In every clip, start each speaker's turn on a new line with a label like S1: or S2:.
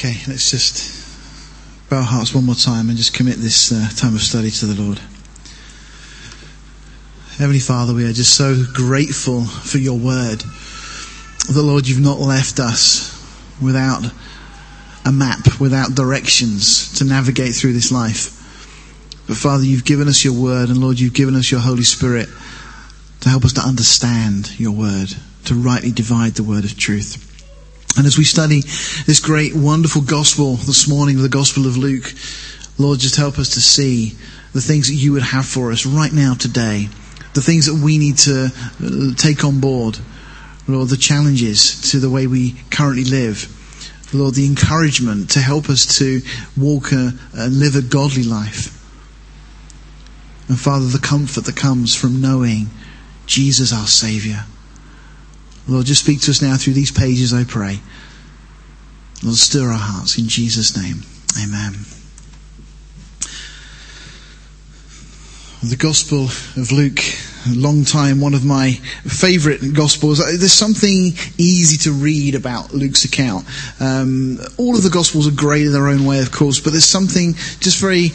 S1: Okay, let's just bow our hearts one more time and just commit this uh, time of study to the Lord. Heavenly Father, we are just so grateful for your word. The Lord, you've not left us without a map, without directions to navigate through this life. But Father, you've given us your word, and Lord, you've given us your Holy Spirit to help us to understand your word, to rightly divide the word of truth. And as we study this great, wonderful gospel this morning, the gospel of Luke, Lord, just help us to see the things that you would have for us right now today, the things that we need to uh, take on board, Lord, the challenges to the way we currently live. Lord, the encouragement to help us to walk and live a godly life. And Father, the comfort that comes from knowing Jesus our Saviour. Lord, just speak to us now through these pages, I pray. Lord, stir our hearts in Jesus' name. Amen. The Gospel of Luke, a long time one of my favourite Gospels. There's something easy to read about Luke's account. Um, all of the Gospels are great in their own way, of course, but there's something just very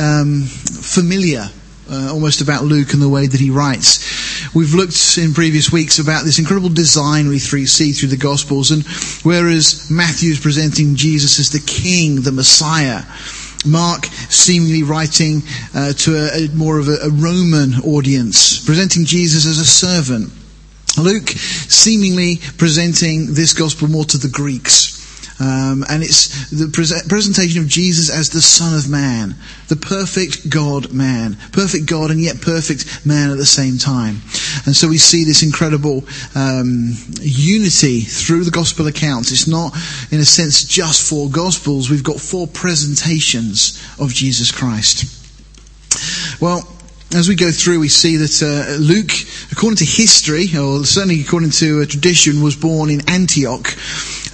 S1: um, familiar uh, almost about Luke and the way that he writes. We've looked in previous weeks about this incredible design we see through the Gospels, and whereas Matthew is presenting Jesus as the King, the Messiah, Mark seemingly writing uh, to a, a, more of a, a Roman audience, presenting Jesus as a servant. Luke seemingly presenting this gospel more to the Greeks. Um, and it's the pre- presentation of Jesus as the Son of Man, the perfect God man, perfect God and yet perfect man at the same time. And so we see this incredible um, unity through the gospel accounts. It's not, in a sense, just four gospels. We've got four presentations of Jesus Christ. Well, as we go through, we see that uh, Luke, according to history, or certainly according to tradition, was born in Antioch.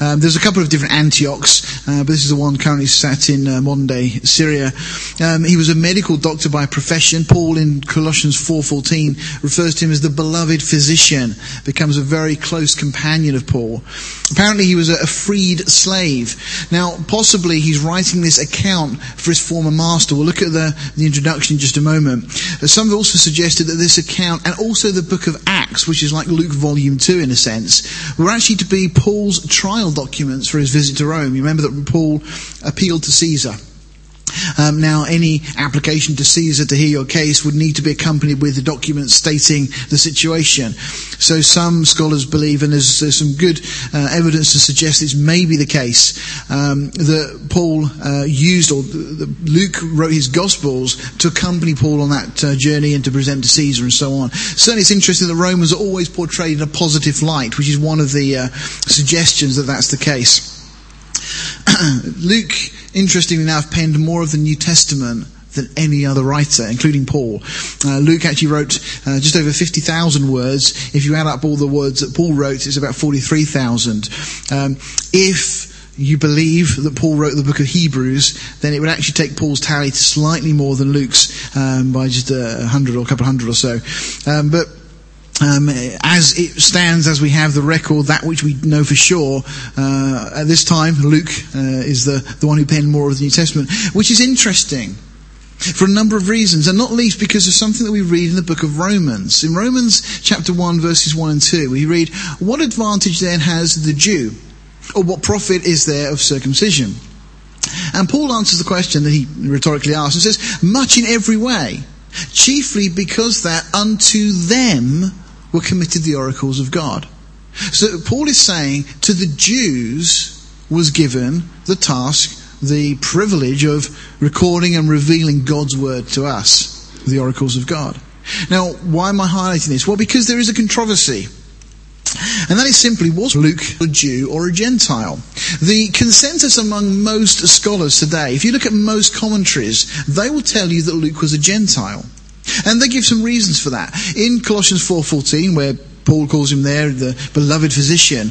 S1: Um, there's a couple of different Antiochs, uh, but this is the one currently sat in uh, modern day Syria. Um, he was a medical doctor by profession. Paul in Colossians 4:14 refers to him as the beloved physician. Becomes a very close companion of Paul. Apparently, he was a, a freed slave. Now, possibly he's writing this account for his former master. We'll look at the, the introduction in just a moment. Uh, some have also suggested that this account and also the book of Acts, which is like Luke volume 2 in a sense, were actually to be Paul's trial documents for his visit to Rome. You remember that Paul appealed to Caesar. Um, now, any application to Caesar to hear your case would need to be accompanied with a document stating the situation. So some scholars believe, and there's, there's some good uh, evidence to suggest this may be the case, um, that Paul uh, used, or Luke wrote his Gospels to accompany Paul on that uh, journey and to present to Caesar and so on. Certainly it's interesting that Romans are always portrayed in a positive light, which is one of the uh, suggestions that that's the case. Luke interestingly enough, penned more of the New Testament than any other writer, including Paul. Uh, Luke actually wrote uh, just over 50,000 words. If you add up all the words that Paul wrote, it's about 43,000. Um, if you believe that Paul wrote the book of Hebrews, then it would actually take Paul's tally to slightly more than Luke's um, by just a hundred or a couple hundred or so. Um, but um, as it stands, as we have the record, that which we know for sure, uh, at this time, Luke uh, is the, the one who penned more of the New Testament, which is interesting for a number of reasons, and not least because of something that we read in the book of Romans. In Romans chapter 1, verses 1 and 2, we read, What advantage then has the Jew? Or what profit is there of circumcision? And Paul answers the question that he rhetorically asks and says, Much in every way, chiefly because that unto them were committed the oracles of God. So Paul is saying to the Jews was given the task, the privilege of recording and revealing God's word to us, the oracles of God. Now, why am I highlighting this? Well, because there is a controversy. And that is simply, was Luke a Jew or a Gentile? The consensus among most scholars today, if you look at most commentaries, they will tell you that Luke was a Gentile. And they give some reasons for that. In Colossians 4.14, where Paul calls him there the beloved physician.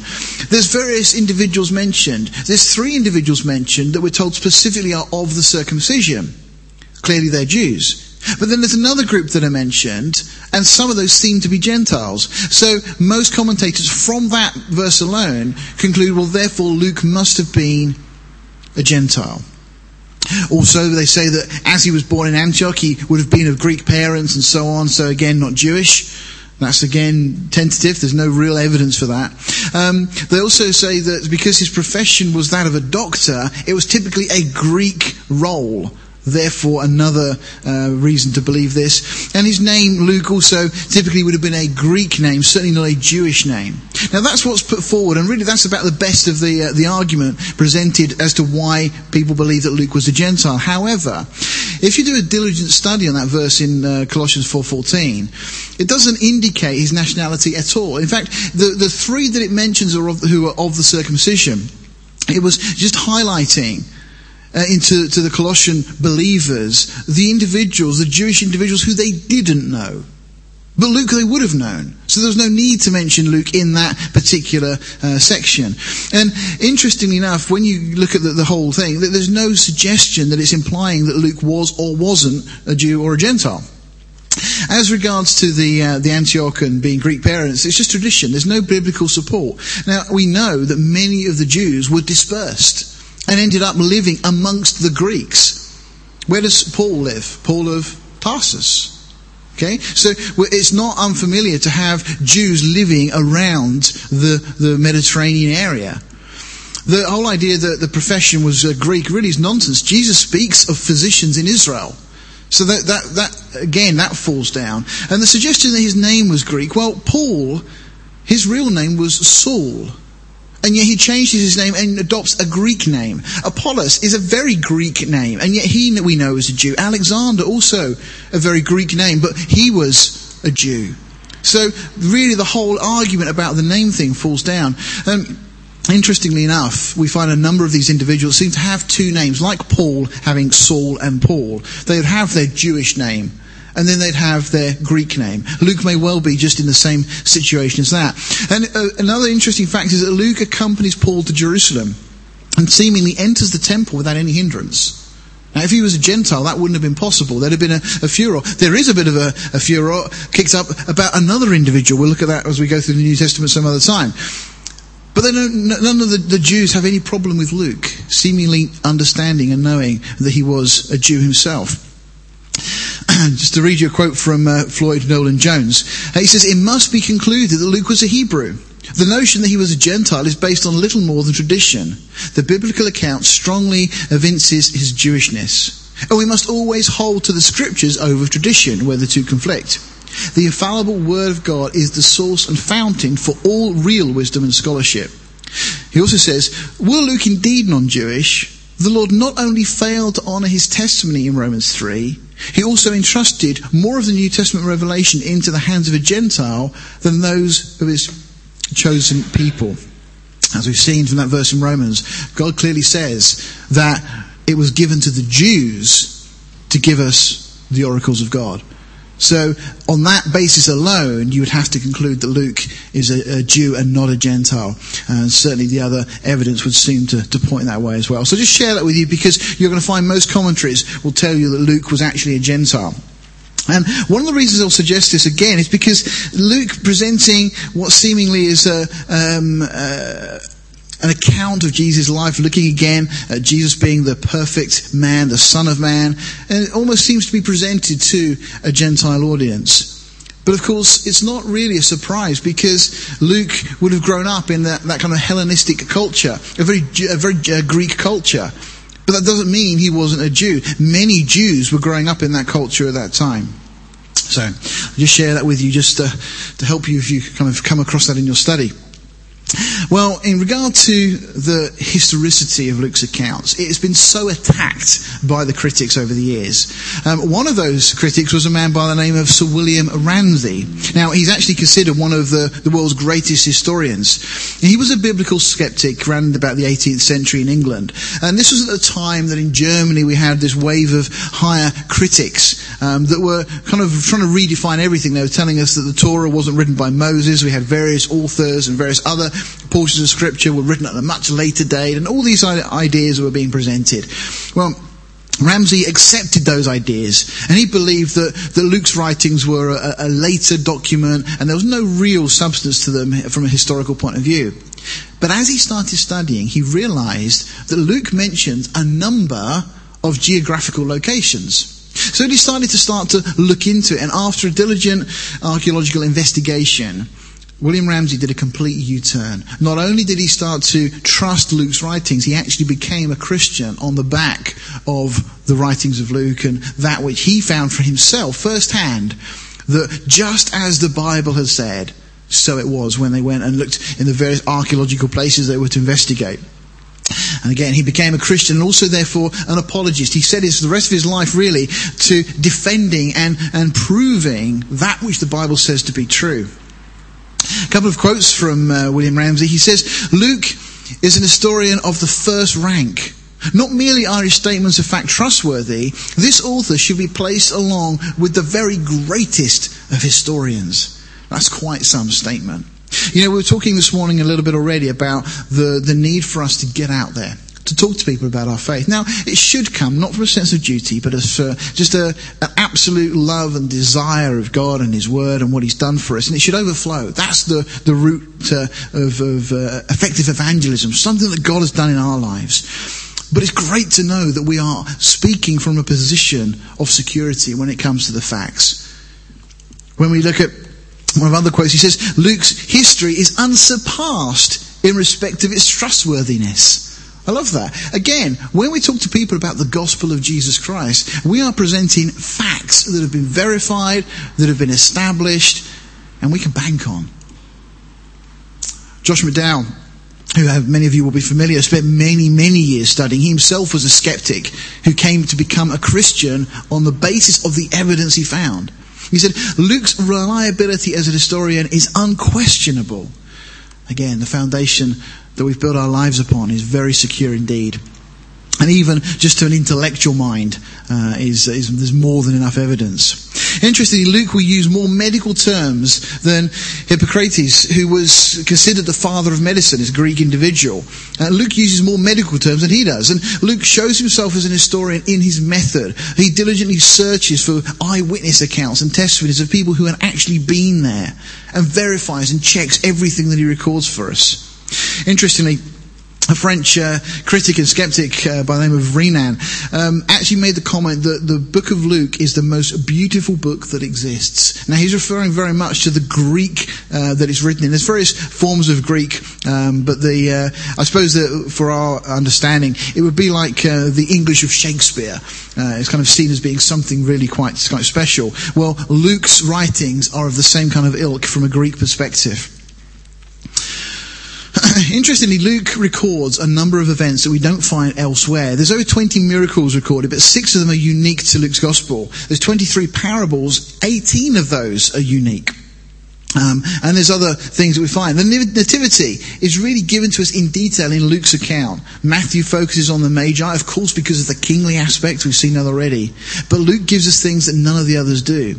S1: There's various individuals mentioned. There's three individuals mentioned that we're told specifically are of the circumcision. Clearly they're Jews. But then there's another group that are mentioned, and some of those seem to be Gentiles. So most commentators from that verse alone conclude, well, therefore Luke must have been a Gentile. Also, they say that as he was born in Antioch, he would have been of Greek parents and so on, so again, not Jewish. That's again tentative. There's no real evidence for that. Um, they also say that because his profession was that of a doctor, it was typically a Greek role. Therefore, another uh, reason to believe this. And his name, Luke, also typically would have been a Greek name, certainly not a Jewish name. Now, that's what's put forward, and really that's about the best of the uh, the argument presented as to why people believe that Luke was a Gentile. However, if you do a diligent study on that verse in uh, Colossians 4:14, it doesn't indicate his nationality at all. In fact, the the three that it mentions are of, who are of the circumcision. It was just highlighting uh, into to the Colossian believers, the individuals, the Jewish individuals who they didn't know. But Luke they would have known. So there was no need to mention Luke in that particular uh, section. And interestingly enough, when you look at the, the whole thing, there's no suggestion that it's implying that Luke was or wasn't a Jew or a Gentile. As regards to the uh, the Antiochian being Greek parents, it's just tradition. There's no biblical support. Now we know that many of the Jews were dispersed and ended up living amongst the Greeks. Where does Paul live? Paul of Tarsus. Okay, so it's not unfamiliar to have Jews living around the, the Mediterranean area. The whole idea that the profession was uh, Greek really is nonsense. Jesus speaks of physicians in Israel. So that, that, that, again, that falls down. And the suggestion that his name was Greek, well, Paul, his real name was Saul. And yet he changes his name and adopts a Greek name. Apollos is a very Greek name, and yet he we know is a Jew. Alexander also a very Greek name, but he was a Jew. So really the whole argument about the name thing falls down. Um, interestingly enough, we find a number of these individuals seem to have two names, like Paul having Saul and Paul. They would have their Jewish name and then they'd have their Greek name. Luke may well be just in the same situation as that. And uh, another interesting fact is that Luke accompanies Paul to Jerusalem and seemingly enters the temple without any hindrance. Now, if he was a Gentile, that wouldn't have been possible. There'd have been a, a furor. There is a bit of a, a furor kicked up about another individual. We'll look at that as we go through the New Testament some other time. But none of the, the, Jews have any problem with Luke, seemingly understanding and knowing that he was a Jew himself. just to read you a quote from uh, Floyd Nolen Jones. Uh, he says, It must be concluded that Luke was a Hebrew. The notion that he was a Gentile is based on little more than tradition. The biblical account strongly evinces his Jewishness. And we must always hold to the scriptures over tradition, where the two conflict. The infallible Word of God is the source and fountain for all real wisdom and scholarship. He also says, Were Luke indeed non Jewish, the Lord not only failed to honor his testimony in Romans 3, he also entrusted more of the New Testament revelation into the hands of a Gentile than those of his chosen people. As we've seen from that verse in Romans, God clearly says that it was given to the Jews to give us the oracles of God. So, on that basis alone, you would have to conclude that Luke is a, a Jew and not a Gentile. And certainly the other evidence would seem to, to point that way as well. So just share that with you because you're going to find most commentaries will tell you that Luke was actually a Gentile. And one of the reasons I'll suggest this again is because Luke presenting what seemingly is a, um, uh, an account of Jesus' life, looking again at Jesus being the perfect man, the Son of Man, and it almost seems to be presented to a Gentile audience. But of course, it's not really a surprise because Luke would have grown up in that, that kind of Hellenistic culture, a very, a very uh, Greek culture. But that doesn't mean he wasn't a Jew. Many Jews were growing up in that culture at that time. So, I'll just share that with you just to, to help you if you kind of come across that in your study. Well, in regard to the historicity of Luke's accounts, it has been so attacked by the critics over the years. Um, one of those critics was a man by the name of Sir William Ramsay. Now, he's actually considered one of the, the world's greatest historians. He was a biblical skeptic around about the 18th century in England. And this was at the time that in Germany we had this wave of higher critics um, that were kind of trying to redefine everything. They were telling us that the Torah wasn't written by Moses. We had various authors and various other portions of scripture were written at a much later date, and all these ideas were being presented. Well, Ramsay accepted those ideas and he believed that, that Luke's writings were a, a, later document and there was no real substance to them from a historical point of view. But as he started studying, he realized that Luke mentions a number of geographical locations. So he decided to start to look into it and after a diligent archaeological investigation, William Ramsay did a complete U-turn. Not only did he start to trust Luke's writings, he actually became a Christian on the back of the writings of Luke and that which he found for himself firsthand that just as the Bible has said, so it was when they went and looked in the various archaeological places they were to investigate. And again, he became a Christian and also therefore an apologist. He said his, the rest of his life really to defending and, and proving that which the Bible says to be true. A couple of quotes from uh, William Ramsay. He says, Luke is an historian of the first rank. Not merely are his statements of fact trustworthy, this author should be placed along with the very greatest of historians. That's quite some statement. You know, we were talking this morning a little bit already about the, the need for us to get out there, to talk to people about our faith. Now, it should come not from a sense of duty, but as uh, just a, an absolute love and desire of God and His Word and what He's done for us, and it should overflow. That's the the root uh, of, of uh, effective evangelism, something that God has done in our lives. But it's great to know that we are speaking from a position of security when it comes to the facts. When we look at one of other quotes, he says, Luke's history is unsurpassed in respect of its trustworthiness. I love that. Again, when we talk to people about the gospel of Jesus Christ, we are presenting facts that have been verified, that have been established, and we can bank on. Josh McDowell, who many of you will be familiar, spent many, many years studying. He himself was a skeptic who came to become a Christian on the basis of the evidence he found. He said, Luke's reliability as a historian is unquestionable. Again, the foundation that we've built our lives upon is very secure indeed. And even just to an intellectual mind, uh, is, is, there's more than enough evidence. Interestingly, Luke will use more medical terms than Hippocrates, who was considered the father of medicine, as a Greek individual. Uh, Luke uses more medical terms than he does. And Luke shows himself as an historian in his method. He diligently searches for eyewitness accounts and testimonies of people who had actually been there and verifies and checks everything that he records for us. Interestingly, a French uh, critic and skeptic uh, by the name of Renan um, actually made the comment that the book of Luke is the most beautiful book that exists. Now he's referring very much to the Greek uh, that it's written in. There's various forms of Greek, um, but the uh, I suppose that for our understanding, it would be like uh, the English of Shakespeare. Uh, it's kind of seen as being something really quite quite special. Well, Luke's writings are of the same kind of ilk from a Greek perspective. Interestingly, Luke records a number of events that we don't find elsewhere. There's over 20 miracles recorded, but six of them are unique to Luke's gospel. There's 23 parables, 18 of those are unique. Um, and there's other things that we find. The nativity is really given to us in detail in Luke's account. Matthew focuses on the Magi, of course, because of the kingly aspect. We've seen already. But Luke gives us things that none of the others do.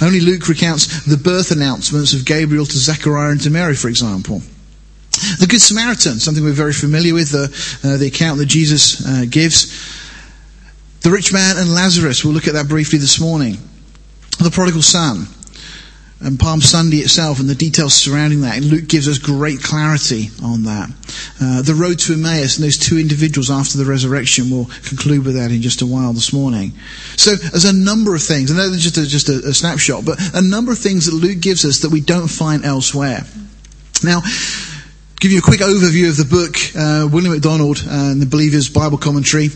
S1: Only Luke recounts the birth announcements of Gabriel to Zechariah and to Mary, for example. The Good Samaritan, something we're very familiar with, the, uh, the account that Jesus uh, gives. The rich man and Lazarus, we'll look at that briefly this morning. The prodigal son, and Palm Sunday itself and the details surrounding that. Luke gives us great clarity on that. Uh, the road to Emmaus and those two individuals after the resurrection, we'll conclude with that in just a while this morning. So there's a number of things, and that's just a, just a, a snapshot, but a number of things that Luke gives us that we don't find elsewhere. Now, give you a quick overview of the book, uh, William MacDonald and the Believer's Bible Commentary.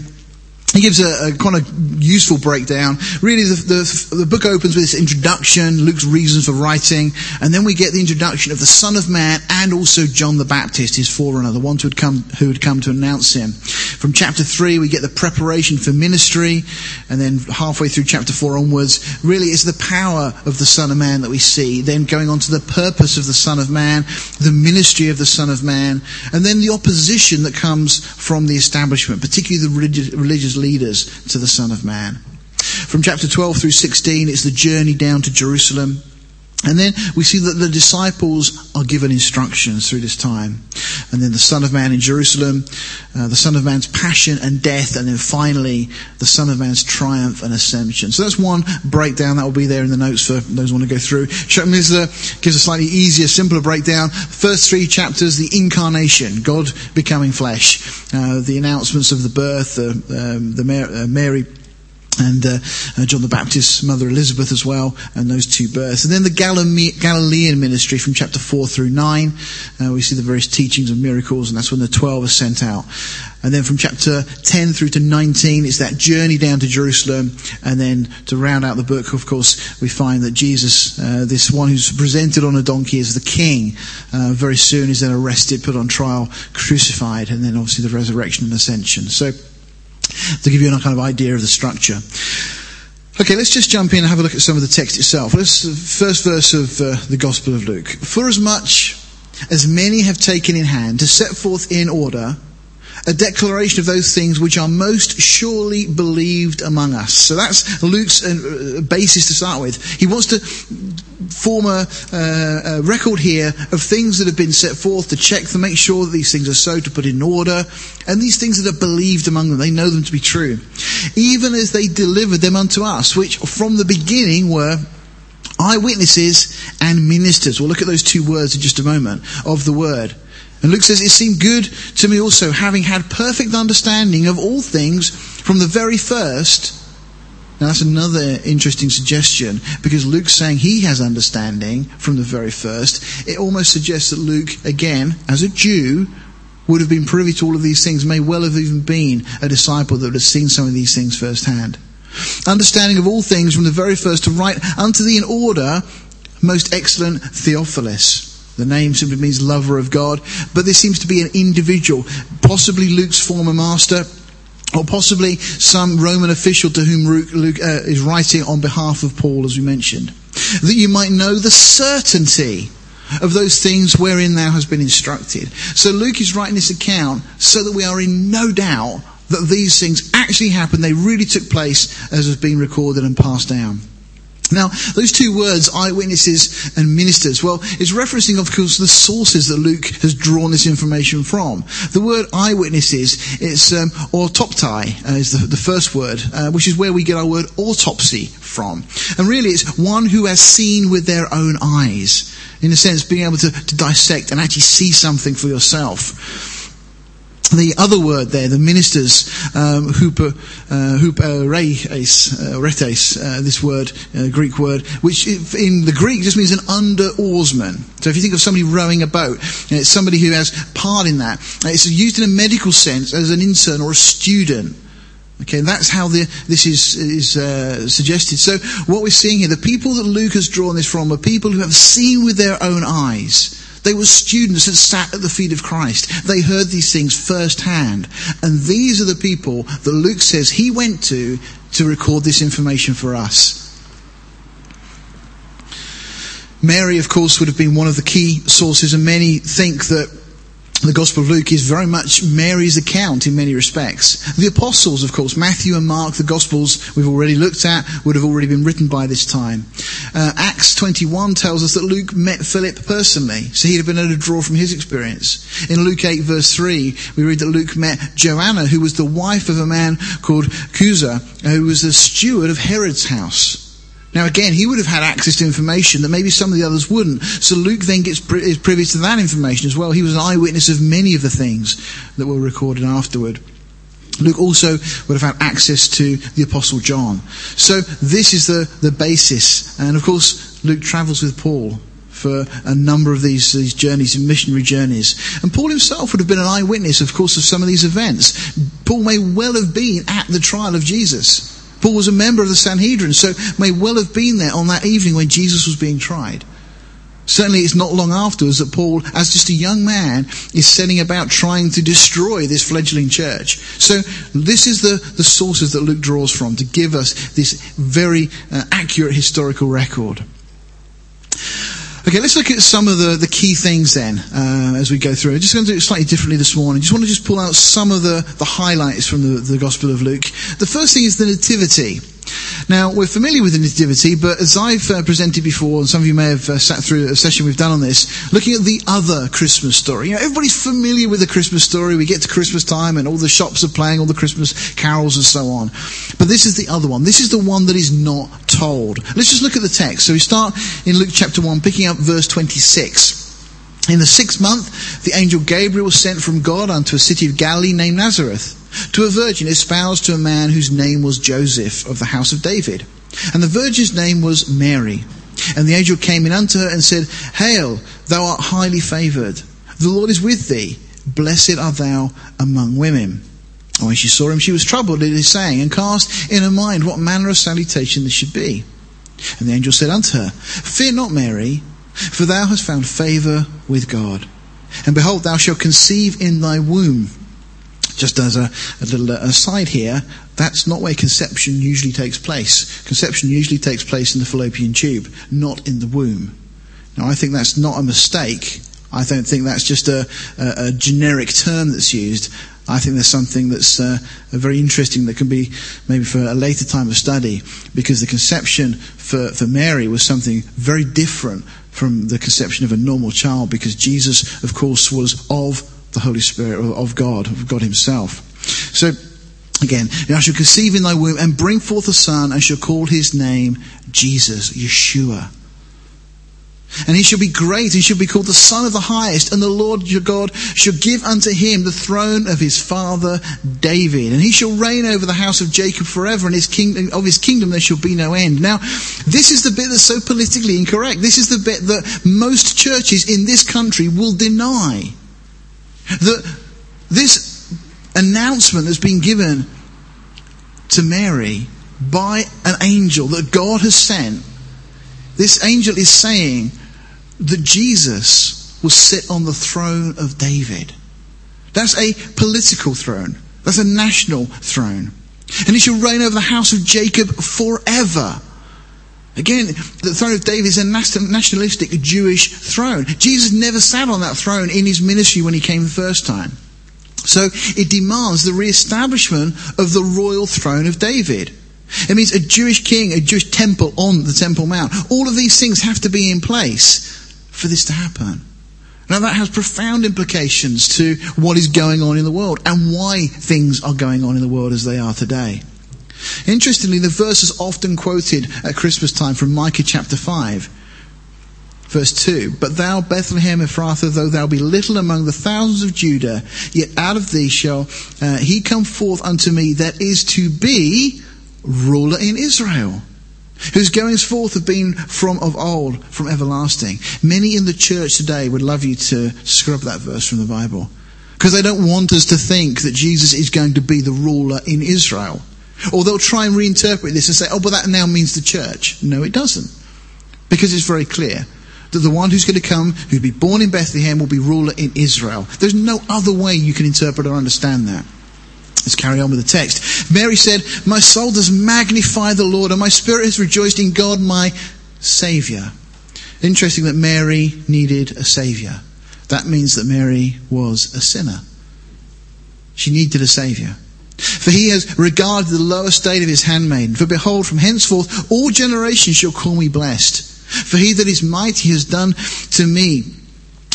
S1: He gives a, a, kind of useful breakdown. Really, the, the, the, book opens with this introduction, Luke's reasons for writing, and then we get the introduction of the Son of Man and also John the Baptist, his forerunner, the one who had come, who had come to announce him. From chapter 3, we get the preparation for ministry, and then halfway through chapter 4 onwards, really it's the power of the Son of Man that we see. Then going on to the purpose of the Son of Man, the ministry of the Son of Man, and then the opposition that comes from the establishment, particularly the religious, religious leaders to the Son of Man. From chapter 12 through 16, it's the journey down to Jerusalem. And then we see that the disciples are given instructions through this time. And then the Son of Man in Jerusalem, uh, the Son of Man's passion and death, and then finally the Son of Man's triumph and ascension. So that's one breakdown that will be there in the notes for those who want to go through. Missler gives a slightly easier, simpler breakdown. First three chapters, the incarnation, God becoming flesh, uh, the announcements of the birth, uh, um, the uh, Mary and uh, uh, John the Baptist's mother Elizabeth as well, and those two births. And then the Galilean ministry from chapter 4 through 9. Uh, we see the various teachings and miracles, and that's when the 12 are sent out. And then from chapter 10 through to 19, it's that journey down to Jerusalem. And then to round out the book, of course, we find that Jesus, uh, this one who's presented on a donkey as the king, uh, very soon is then arrested, put on trial, crucified, and then obviously the resurrection and ascension. So, to give you a kind of idea of the structure. Okay, let's just jump in and have a look at some of the text itself. Let's, first verse of uh, the Gospel of Luke. For as much as many have taken in hand to set forth in order a declaration of those things which are most surely believed among us. So that's Luke's uh, basis to start with. He wants to form a, uh, a, record here of things that have been set forth to check to make sure that these things are so, to put in order, and these things that are believed among them. They know them to be true. Even as they delivered them unto us, which from the beginning were eyewitnesses and ministers. We'll look at those two words in just a moment of the word. And Luke says, It seemed good to me also, having had perfect understanding of all things from the very first. Now that's another interesting suggestion because Luke's saying he has understanding from the very first. It almost suggests that Luke, again, as a Jew, would have been privy to all of these things, may well have even been a disciple that would have seen some of these things firsthand. Understanding of all things from the very first to write unto thee in order, most excellent Theophilus. The name simply means lover of God, but this seems to be an individual, possibly Luke's former master, or possibly some Roman official to whom Luke uh, is writing on behalf of Paul, as we mentioned. That you might know the certainty of those things wherein thou hast been instructed. So Luke is writing this account so that we are in no doubt that these things actually happened, they really took place as has been recorded and passed down. Now, those two words, eyewitnesses and ministers, well, it's referencing, of course, the sources that Luke has drawn this information from. The word eyewitnesses, it's um, autoptai, uh, is the, the, first word, uh, which is where we get our word autopsy from. And really, it's one who has seen with their own eyes. In a sense, being able to, to dissect and actually see something for yourself the other word there, the ministers, um, uh, huperetes, uh, uh, this word, uh, Greek word, which in the Greek just means an under oarsman. So if you think of somebody rowing a boat, know, it's somebody who has part in that. It's used in a medical sense as an intern or a student. Okay, that's how the, this is, is uh, suggested. So what we're seeing here, the people that Luke has drawn this from are people who have seen with their own eyes they were students that sat at the feet of Christ. They heard these things firsthand. And these are the people that Luke says he went to to record this information for us. Mary, of course, would have been one of the key sources, and many think that the Gospel of Luke is very much Mary's account in many respects. The Apostles, of course, Matthew and Mark, the Gospels we've already looked at, would have already been written by this time. Uh, Acts 21 tells us that Luke met Philip personally, so he'd have been able to draw from his experience. In Luke 8 verse 3, we read that Luke met Joanna, who was the wife of a man called Chuza, who was the steward of Herod's house. Now again, he would have had access to information that maybe some of the others wouldn't. So Luke then gets is privy to that information as well. He was an eyewitness of many of the things that were recorded afterward. Luke also would have had access to the Apostle John. So this is the, the basis. And of course, Luke travels with Paul for a number of these, these journeys, missionary journeys. And Paul himself would have been an eyewitness, of course, of some of these events. Paul may well have been at the trial of Jesus. Paul was a member of the Sanhedrin, so may well have been there on that evening when Jesus was being tried. Certainly, it's not long afterwards that Paul, as just a young man, is setting about trying to destroy this fledgling church. So, this is the, the sources that Luke draws from to give us this very uh, accurate historical record. Okay, let's look at some of the, the key things then uh, as we go through. I'm just going to do it slightly differently this morning. Just want to just pull out some of the, the highlights from the, the Gospel of Luke. The first thing is the Nativity. Now, we're familiar with the Nativity, but as I've uh, presented before, and some of you may have uh, sat through a session we've done on this, looking at the other Christmas story. You know, everybody's familiar with the Christmas story. We get to Christmas time and all the shops are playing all the Christmas carols and so on. But this is the other one. This is the one that is not told. Let's just look at the text. So we start in Luke chapter 1, picking up verse 26. In the sixth month, the angel Gabriel was sent from God unto a city of Galilee named Nazareth to a virgin espoused to a man whose name was Joseph of the house of David. And the virgin's name was Mary. And the angel came in unto her and said, Hail, thou art highly favoured. The Lord is with thee. Blessed art thou among women. And when she saw him, she was troubled at his saying, and cast in her mind what manner of salutation this should be. And the angel said unto her, Fear not, Mary, for thou hast found favour with God. And behold, thou shalt conceive in thy womb just as a, a little aside here, that's not where conception usually takes place. Conception usually takes place in the fallopian tube, not in the womb. Now, I think that's not a mistake. I don't think that's just a, a, a generic term that's used. I think there's something that's uh, very interesting that can be maybe for a later time of study, because the conception for, for Mary was something very different from the conception of a normal child, because Jesus, of course, was of the Holy Spirit of God, of God Himself. So, again, I shall conceive in thy womb and bring forth a son and shall call his name Jesus, Yeshua. And he shall be great, he shall be called the Son of the Highest, and the Lord your God shall give unto him the throne of his father David. And he shall reign over the house of Jacob forever, and his kingdom, of his kingdom there shall be no end. Now, this is the bit that's so politically incorrect. This is the bit that most churches in this country will deny. That this announcement that's been given to Mary by an angel that God has sent, this angel is saying that Jesus will sit on the throne of David. That's a political throne. That's a national throne. And he shall reign over the house of Jacob forever. Again, the throne of David is a nationalistic Jewish throne. Jesus never sat on that throne in his ministry when he came the first time. So it demands the re-establishment of the royal throne of David. It means a Jewish king, a Jewish temple on the Temple Mount. All of these things have to be in place for this to happen. Now that has profound implications to what is going on in the world and why things are going on in the world as they are today. Interestingly, the verse is often quoted at Christmas time from Micah chapter 5. Verse 2 But thou, Bethlehem Ephrathah, though thou be little among the thousands of Judah, yet out of thee shall uh, he come forth unto me that is to be ruler in Israel, whose goings forth have been from of old, from everlasting. Many in the church today would love you to scrub that verse from the Bible because they don't want us to think that Jesus is going to be the ruler in Israel. Or they'll try and reinterpret this and say, oh, but that now means the church. No, it doesn't. Because it's very clear that the one who's going to come, who'd be born in Bethlehem, will be ruler in Israel. There's no other way you can interpret or understand that. Let's carry on with the text. Mary said, My soul does magnify the Lord, and my spirit has rejoiced in God, my Saviour. Interesting that Mary needed a Saviour. That means that Mary was a sinner. She needed a Saviour. For he has regarded the lower state of his handmaiden. For behold, from henceforth all generations shall call me blessed. For he that is mighty has done to me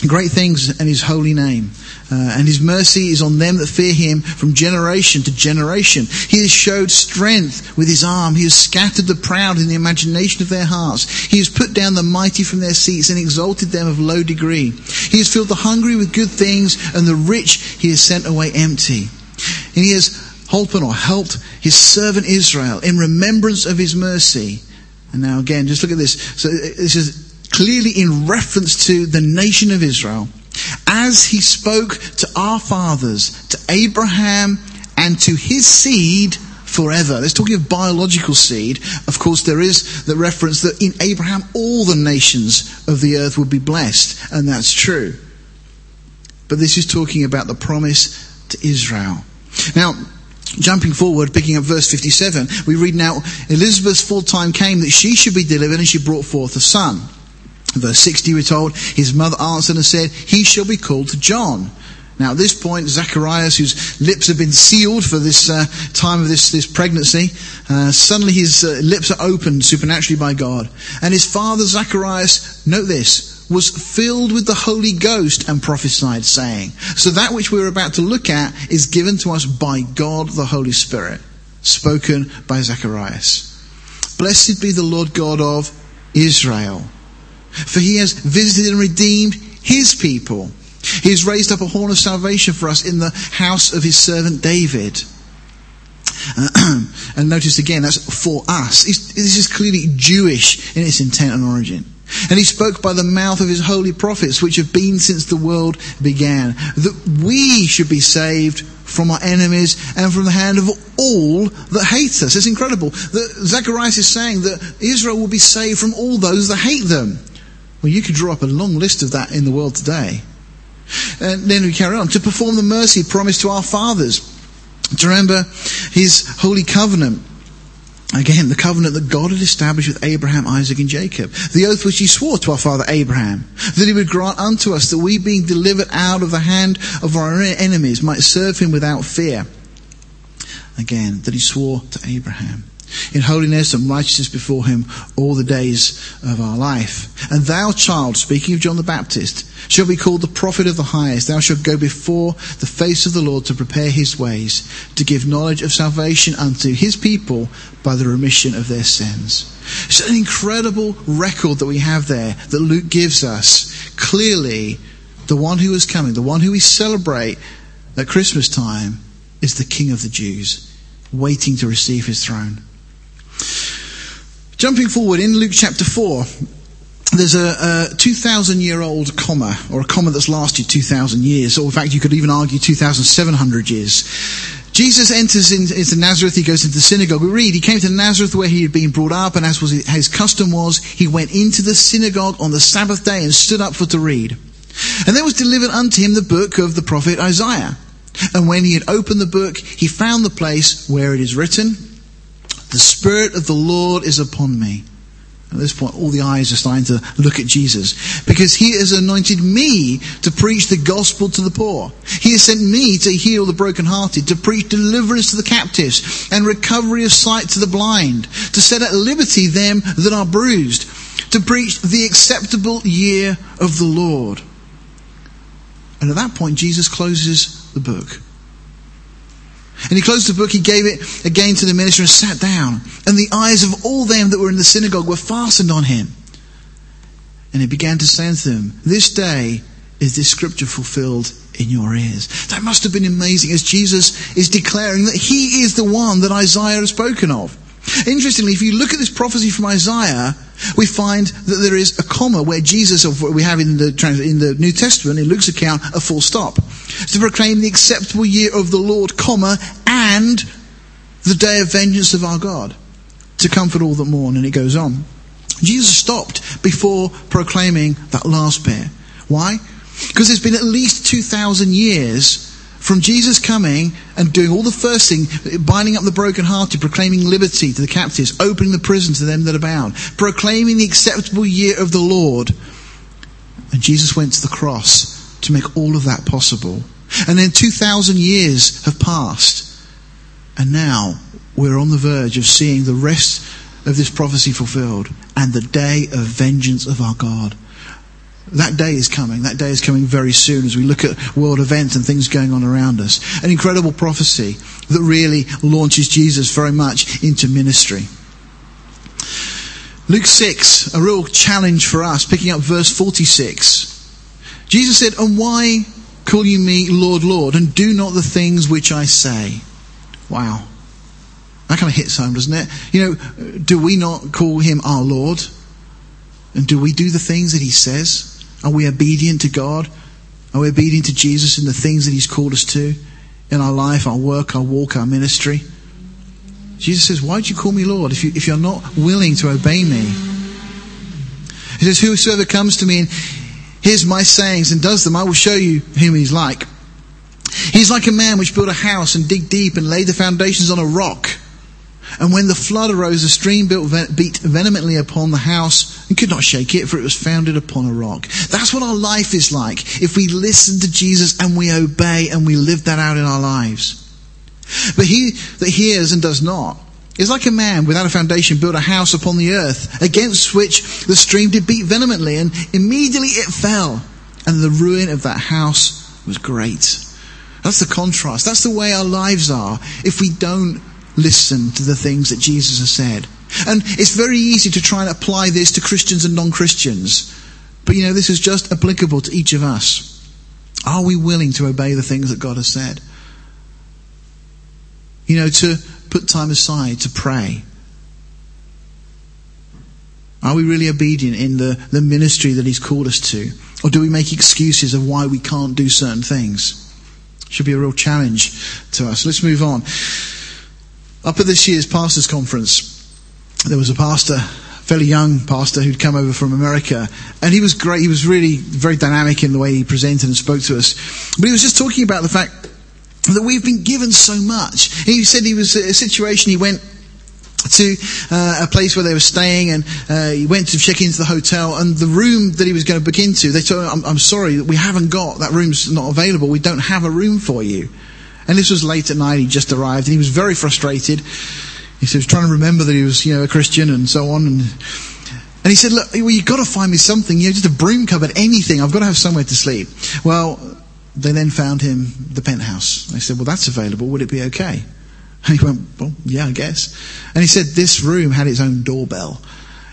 S1: great things in his holy name. Uh, and his mercy is on them that fear him from generation to generation. He has showed strength with his arm. He has scattered the proud in the imagination of their hearts. He has put down the mighty from their seats and exalted them of low degree. He has filled the hungry with good things and the rich he has sent away empty. And he has holpen or helped his servant Israel in remembrance of his mercy. And now again, just look at this. So uh, this is clearly in reference to the nation of Israel. As he spoke to our fathers, to Abraham and to his seed forever. Let's talking of biological seed. Of course, there is the reference that in Abraham all the nations of the earth would be blessed, and that's true. But this is talking about the promise to Israel. Now, Jumping forward, picking up verse 57, we read now, Elizabeth's full time came that she should be delivered and she brought forth a son. Verse 60 we're told, his mother answered and said, he shall be called John. Now, at this point, Zacharias, whose lips have been sealed for this uh, time of this, this pregnancy, uh, suddenly his uh, lips are opened supernaturally by God. And his father, Zacharias, note this, was filled with the Holy Ghost and prophesied, saying, So that which we're about to look at is given to us by God the Holy Spirit, spoken by Zacharias. Blessed be the Lord God of Israel, for he has visited and redeemed his people he has raised up a horn of salvation for us in the house of his servant David. And notice again, that's for us. This is clearly Jewish in its intent and origin. And he spoke by the mouth of his holy prophets, which have been since the world began, that we should be saved from our enemies and from the hand of all that hate us. It's incredible that Zacharias is saying that Israel will be saved from all those that hate them. Well, you could draw up a long list of that in the world today. And then we carry on. To perform the mercy promised to our fathers. To remember his holy covenant. Again, the covenant that God had established with Abraham, Isaac, and Jacob. The oath which he swore to our father Abraham. That he would grant unto us that we being delivered out of the hand of our enemies might serve him without fear. Again, that he swore to Abraham in holiness and righteousness before him all the days of our life. And thou, child, speaking of John the Baptist, shall be called the prophet of the highest. Thou shalt go before the face of the Lord to prepare his ways, to give knowledge of salvation unto his people by the remission of their sins. It's an incredible record that we have there that Luke gives us. Clearly, the one who is coming, the one who we celebrate at Christmas time, is the King of the Jews, waiting to receive his throne. Jumping forward in Luke chapter 4, there's a, a 2,000 year old comma, or a comma that's lasted 2,000 years, or in fact you could even argue 2,700 years. Jesus enters into Nazareth, he goes into the synagogue. We read, he came to Nazareth where he had been brought up, and as was his custom was, he went into the synagogue on the Sabbath day and stood up for to read. And there was delivered unto him the book of the prophet Isaiah. And when he had opened the book, he found the place where it is written, the Spirit of the Lord is upon me. At this point, all the eyes are starting to look at Jesus because he has anointed me to preach the gospel to the poor. He has sent me to heal the brokenhearted, to preach deliverance to the captives and recovery of sight to the blind, to set at liberty them that are bruised, to preach the acceptable year of the Lord. And at that point, Jesus closes the book. And he closed the book, he gave it again to the minister and sat down. And the eyes of all them that were in the synagogue were fastened on him. And he began to say unto them, This day is this scripture fulfilled in your ears. That must have been amazing as Jesus is declaring that he is the one that Isaiah has spoken of. Interestingly, if you look at this prophecy from Isaiah, we find that there is a comma where Jesus, of what we have in the, in the New Testament, in Luke's account, a full stop. To proclaim the acceptable year of the Lord, comma, and the day of vengeance of our God. To comfort all that mourn, and it goes on. Jesus stopped before proclaiming that last bit. Why? Because it's been at least 2,000 years from Jesus coming and doing all the first thing, binding up the brokenhearted, proclaiming liberty to the captives, opening the prison to them that are bound, proclaiming the acceptable year of the Lord. And Jesus went to the cross to make all of that possible. And then 2,000 years have passed. And now we're on the verge of seeing the rest of this prophecy fulfilled and the day of vengeance of our God. That day is coming. That day is coming very soon as we look at world events and things going on around us. An incredible prophecy that really launches Jesus very much into ministry. Luke 6, a real challenge for us, picking up verse 46. Jesus said, And why call you me Lord, Lord, and do not the things which I say? Wow. That kind of hits home, doesn't it? You know, do we not call him our Lord? And do we do the things that he says? Are we obedient to God? Are we obedient to Jesus in the things that He's called us to in our life, our work, our walk, our ministry? Jesus says, Why do you call me Lord if, you, if you're not willing to obey me? He says, Whosoever comes to me and hears my sayings and does them, I will show you whom he's like. He's like a man which built a house and dig deep and laid the foundations on a rock. And when the flood arose, the stream beat vehemently upon the house and could not shake it, for it was founded upon a rock. That's what our life is like if we listen to Jesus and we obey and we live that out in our lives. But he that hears and does not is like a man without a foundation built a house upon the earth, against which the stream did beat vehemently, and immediately it fell, and the ruin of that house was great. That's the contrast. That's the way our lives are if we don't listen to the things that Jesus has said. And it's very easy to try and apply this to Christians and non-Christians. But you know, this is just applicable to each of us. Are we willing to obey the things that God has said? You know, to put time aside to pray. Are we really obedient in the, the ministry that He's called us to? Or do we make excuses of why we can't do certain things? Should be a real challenge to us. Let's move on. Up at this year's pastors' conference, there was a pastor, a fairly young pastor, who'd come over from America, and he was great. He was really very dynamic in the way he presented and spoke to us. But he was just talking about the fact that we've been given so much. He said he was a situation he went to uh, a place where they were staying and uh, he went to check into the hotel and the room that he was going to book into they told him I'm, I'm sorry we haven't got that room's not available we don't have a room for you and this was late at night he just arrived and he was very frustrated he said he was trying to remember that he was you know a Christian and so on and and he said look well you've got to find me something you know just a broom cupboard anything I've got to have somewhere to sleep well they then found him the penthouse they said well that's available would it be okay and he went, well, yeah, I guess. And he said this room had its own doorbell.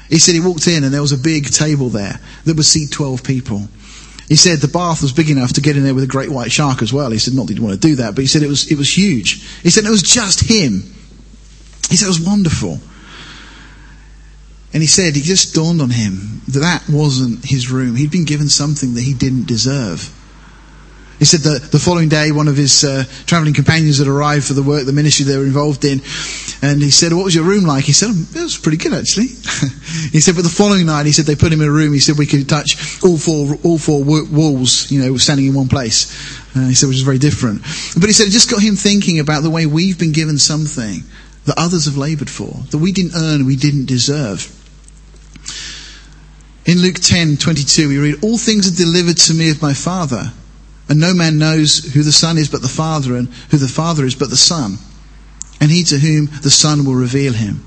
S1: He said he walked in and there was a big table there that would seat 12 people. He said the bath was big enough to get in there with a great white shark as well. He said not that he'd want to do that, but he said it was, it was huge. He said it was just him. He said it was wonderful. And he said it just dawned on him that that wasn't his room. He'd been given something that he didn't deserve. He said that the following day, one of his uh, traveling companions had arrived for the work, the ministry they were involved in, and he said, "What was your room like?" He said, "It was pretty good, actually." he said, "But the following night, he said they put him in a room. He said we could touch all four all four walls, you know, standing in one place." Uh, he said, which is very different. But he said it just got him thinking about the way we've been given something that others have laboured for, that we didn't earn, we didn't deserve. In Luke 10:22, we read, "All things are delivered to me of my Father." And no man knows who the Son is but the Father, and who the Father is but the Son, and he to whom the Son will reveal him.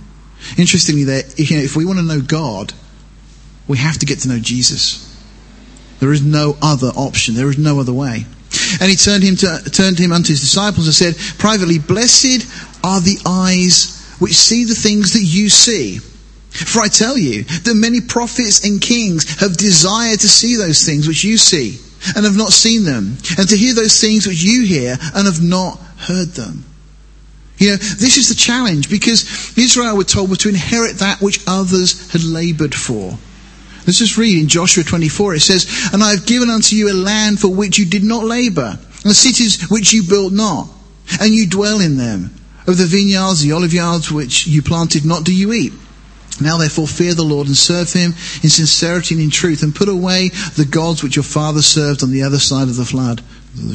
S1: Interestingly, there, you know, if we want to know God, we have to get to know Jesus. There is no other option. There is no other way. And he turned him, to, turned him unto his disciples and said, privately, Blessed are the eyes which see the things that you see. For I tell you that many prophets and kings have desired to see those things which you see and have not seen them, and to hear those things which you hear and have not heard them. You know, this is the challenge because Israel were told were to inherit that which others had labored for. Let's just read in Joshua 24. It says, And I have given unto you a land for which you did not labor, and cities which you built not, and you dwell in them. Of the vineyards, the olive yards which you planted not do you eat. Now therefore fear the Lord and serve him in sincerity and in truth and put away the gods which your father served on the other side of the flood,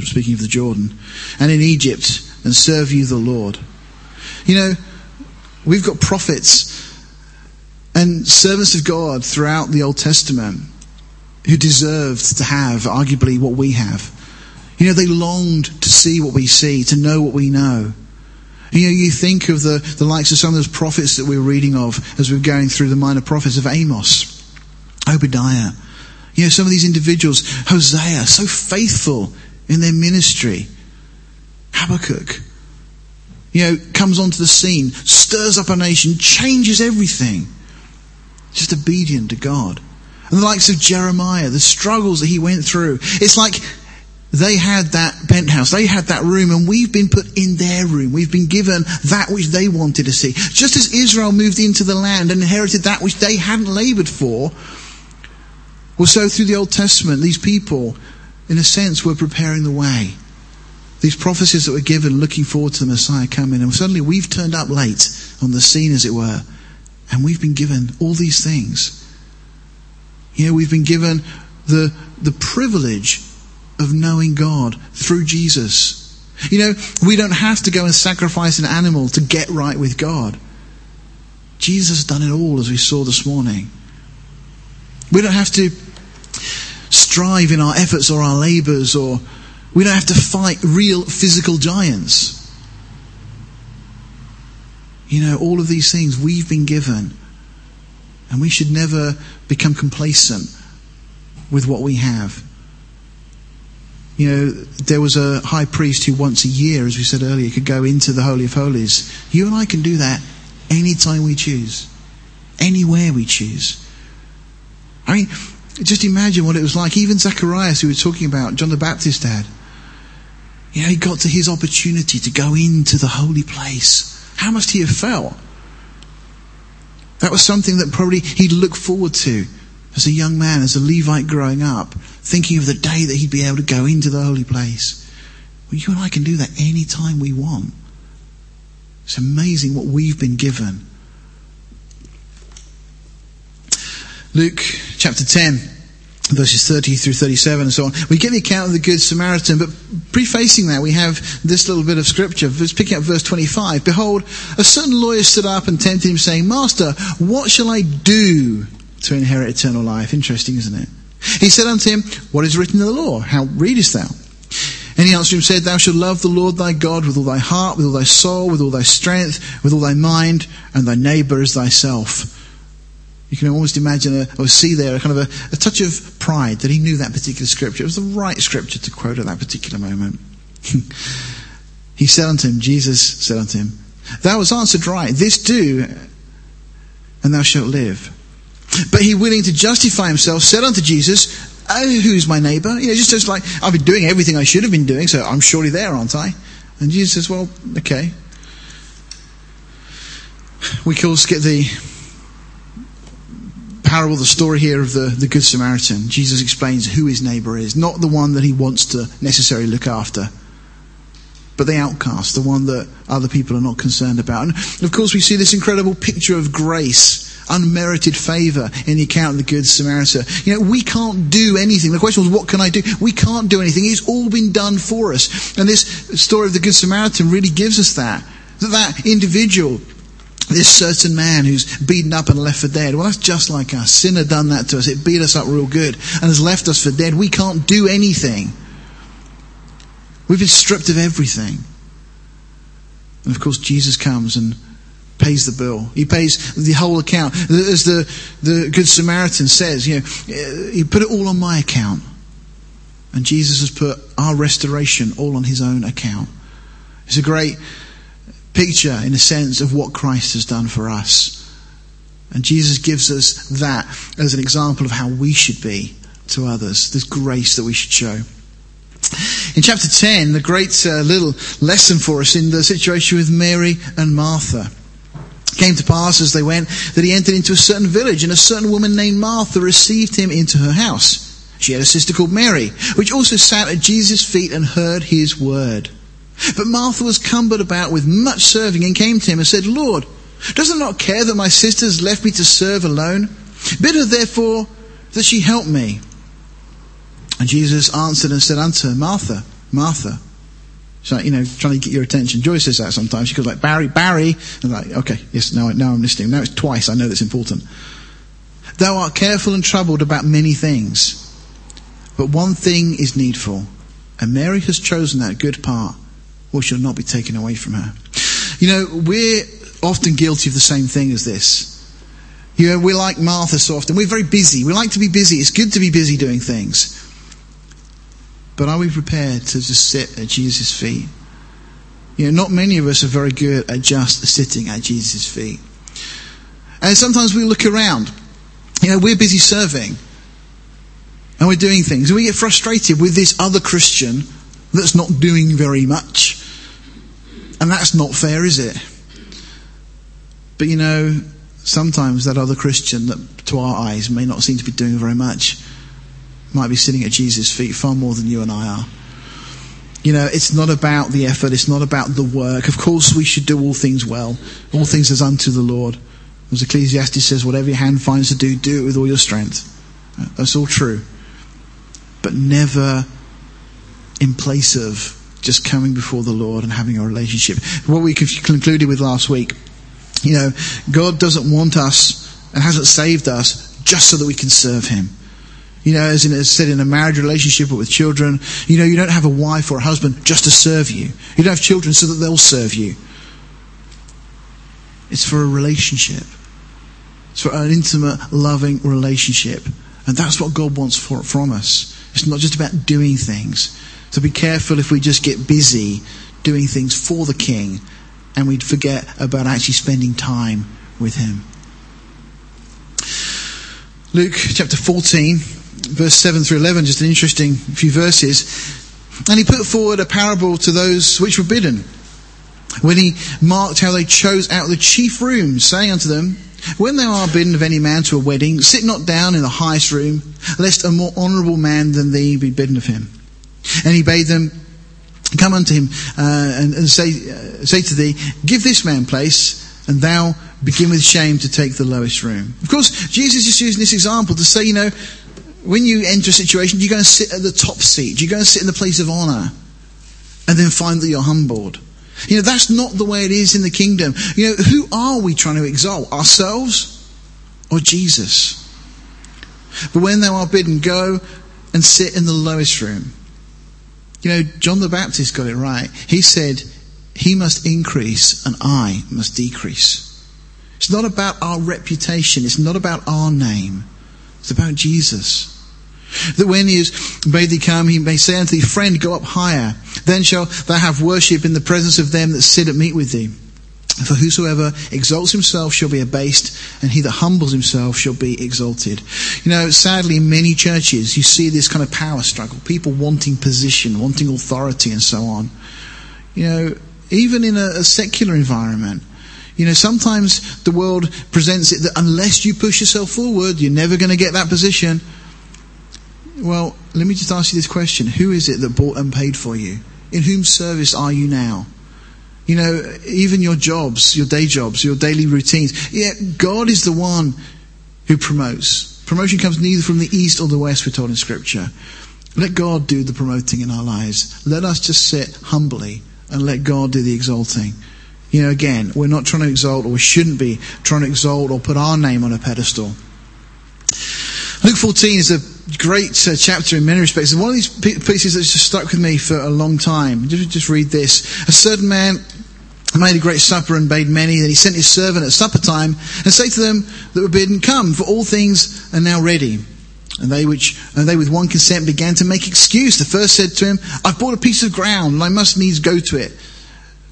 S1: speaking of the Jordan, and in Egypt and serve you the Lord. You know, we've got prophets and servants of God throughout the Old Testament who deserved to have arguably what we have. You know, they longed to see what we see, to know what we know. You know, you think of the, the likes of some of those prophets that we're reading of as we are going through the minor prophets of Amos, Obadiah. You know, some of these individuals, Hosea, so faithful in their ministry. Habakkuk, you know, comes onto the scene, stirs up a nation, changes everything. Just obedient to God. And the likes of Jeremiah, the struggles that he went through. It's like they had that penthouse, they had that room, and we've been put in their room. We've been given that which they wanted to see. Just as Israel moved into the land and inherited that which they hadn't labored for, well, so through the Old Testament, these people, in a sense, were preparing the way. These prophecies that were given, looking forward to the Messiah coming, and suddenly we've turned up late on the scene, as it were, and we've been given all these things. You know, we've been given the, the privilege of knowing God through Jesus. You know, we don't have to go and sacrifice an animal to get right with God. Jesus has done it all, as we saw this morning. We don't have to strive in our efforts or our labors, or we don't have to fight real physical giants. You know, all of these things we've been given, and we should never become complacent with what we have. You know, there was a high priest who once a year, as we said earlier, could go into the Holy of Holies. You and I can do that anytime we choose, anywhere we choose. I mean, just imagine what it was like. Even Zacharias, who we were talking about, John the Baptist dad, you know, he got to his opportunity to go into the holy place. How must he have felt? That was something that probably he'd look forward to as a young man, as a Levite growing up, thinking of the day that he'd be able to go into the holy place. Well, you and I can do that any time we want. It's amazing what we've been given. Luke chapter 10, verses 30 through 37 and so on. We get the account of the Good Samaritan, but prefacing that, we have this little bit of scripture. Picking up verse 25. Behold, a certain lawyer stood up and tempted him, saying, Master, what shall I do to inherit eternal life? Interesting, isn't it? He said unto him, What is written in the law? How readest thou? And he answered him, said, Thou shalt love the Lord thy God with all thy heart, with all thy soul, with all thy strength, with all thy mind, and thy neighbour as thyself. You can almost imagine a, or see there a kind of a, a touch of pride that he knew that particular scripture. It was the right scripture to quote at that particular moment. he said unto him, Jesus said unto him, Thou hast answered right, this do, and thou shalt live. But he, willing to justify himself, said unto Jesus, oh, Who's my neighbour? You know, just, just like, I've been doing everything I should have been doing, so I'm surely there, aren't I? And Jesus says, Well, okay. We can also get the parable, the story here of the, the Good Samaritan, Jesus explains who his neighbour is. Not the one that he wants to necessarily look after, but the outcast, the one that other people are not concerned about. And of course, we see this incredible picture of grace, unmerited favour in the account of the Good Samaritan. You know, we can't do anything. The question was, what can I do? We can't do anything. It's all been done for us. And this story of the Good Samaritan really gives us that. That that individual this certain man who's beaten up and left for dead. Well, that's just like us. Sin had done that to us. It beat us up real good and has left us for dead. We can't do anything. We've been stripped of everything. And of course, Jesus comes and pays the bill. He pays the whole account. As the, the Good Samaritan says, you know, he put it all on my account. And Jesus has put our restoration all on his own account. It's a great picture, in a sense, of what Christ has done for us. And Jesus gives us that as an example of how we should be to others, this grace that we should show. In chapter 10, the great uh, little lesson for us in the situation with Mary and Martha. Came to pass as they went that he entered into a certain village, and a certain woman named Martha received him into her house. She had a sister called Mary, which also sat at Jesus' feet and heard his word. But Martha was cumbered about with much serving and came to him and said, Lord, does it not care that my sister has left me to serve alone? Bid her therefore that she help me. And Jesus answered and said unto her, Martha, Martha. So, you know, trying to get your attention. Joyce says that sometimes. She goes like, Barry, Barry. And like, okay, yes, now, now I'm listening. Now it's twice. I know that's important. Thou art careful and troubled about many things. But one thing is needful. And Mary has chosen that good part or shall not be taken away from her. You know, we're often guilty of the same thing as this. You know, we're like Martha so often. We're very busy. We like to be busy. It's good to be busy doing things. But are we prepared to just sit at Jesus' feet? You know, not many of us are very good at just sitting at Jesus' feet. And sometimes we look around. You know, we're busy serving. And we're doing things. And we get frustrated with this other Christian that's not doing very much. And that's not fair, is it? But you know, sometimes that other Christian that to our eyes may not seem to be doing very much might be sitting at Jesus' feet far more than you and I are. You know, it's not about the effort, it's not about the work. Of course, we should do all things well, all things as unto the Lord. As Ecclesiastes says, whatever your hand finds to do, do it with all your strength. Uh, that's all true. But never in place of just coming before the Lord and having a relationship. What we concluded with last week, you know, God doesn't want us and hasn't saved us just so that we can serve Him. You know, as, in, as said in a marriage relationship or with children, you know, you don't have a wife or a husband just to serve you. You don't have children so that they'll serve you. It's for a relationship. It's for an intimate, loving relationship. And that's what God wants for, from us. It's not just about doing things. So be careful if we just get busy doing things for the King and we'd forget about actually spending time with Him. Luke chapter 14, verse 7 through 11, just an interesting few verses. And he put forward a parable to those which were bidden. When he marked how they chose out the chief rooms, saying unto them, When thou art bidden of any man to a wedding, sit not down in the highest room, lest a more honourable man than thee be bidden of him. And he bade them come unto him uh, and, and, say, uh, say to thee, Give this man place, and thou begin with shame to take the lowest room. Of course, Jesus is using this example to say, you know, when you enter a situation, you're going to sit at the top seat. You're going to sit in the place of honour. And then find that you're humbled. You know, that's not the way it is in the kingdom. You know, who are we trying to exalt? Ourselves or Jesus? But when thou art bidden, go and sit in the lowest room. You know, John the Baptist got it right. He said, He must increase and I must decrease. It's not about our reputation. It's not about our name. It's about Jesus. That when he is bade thee come, he may say unto thee, Friend, go up higher. Then shall thou have worship in the presence of them that sit at meat with thee. For whosoever exalts himself shall be abased, and he that humbles himself shall be exalted. You know, sadly, in many churches, you see this kind of power struggle. People wanting position, wanting authority, and so on. You know, even in a, a secular environment, you know, sometimes the world presents it that unless you push yourself forward, you're never going to get that position. Well, let me just ask you this question. Who is it that bought and paid for you? In whom service are you now? You know, even your jobs, your day jobs, your daily routines. Yeah, God is the one who promotes. Promotion comes neither from the east or the west, we're told in Scripture. Let God do the promoting in our lives. Let us just sit humbly and let God do the exalting. You know, again, we're not trying to exalt, or we shouldn't be trying to exalt or put our name on a pedestal. Luke 14 is a great uh, chapter in many respects. And one of these pieces that's just stuck with me for a long time. Just, just read this. A certain man made a great supper and bade many. Then he sent his servant at supper time and say to them that were bidden, Come, for all things are now ready. And they which and they with one consent began to make excuse. The first said to him, I've bought a piece of ground, and I must needs go to it.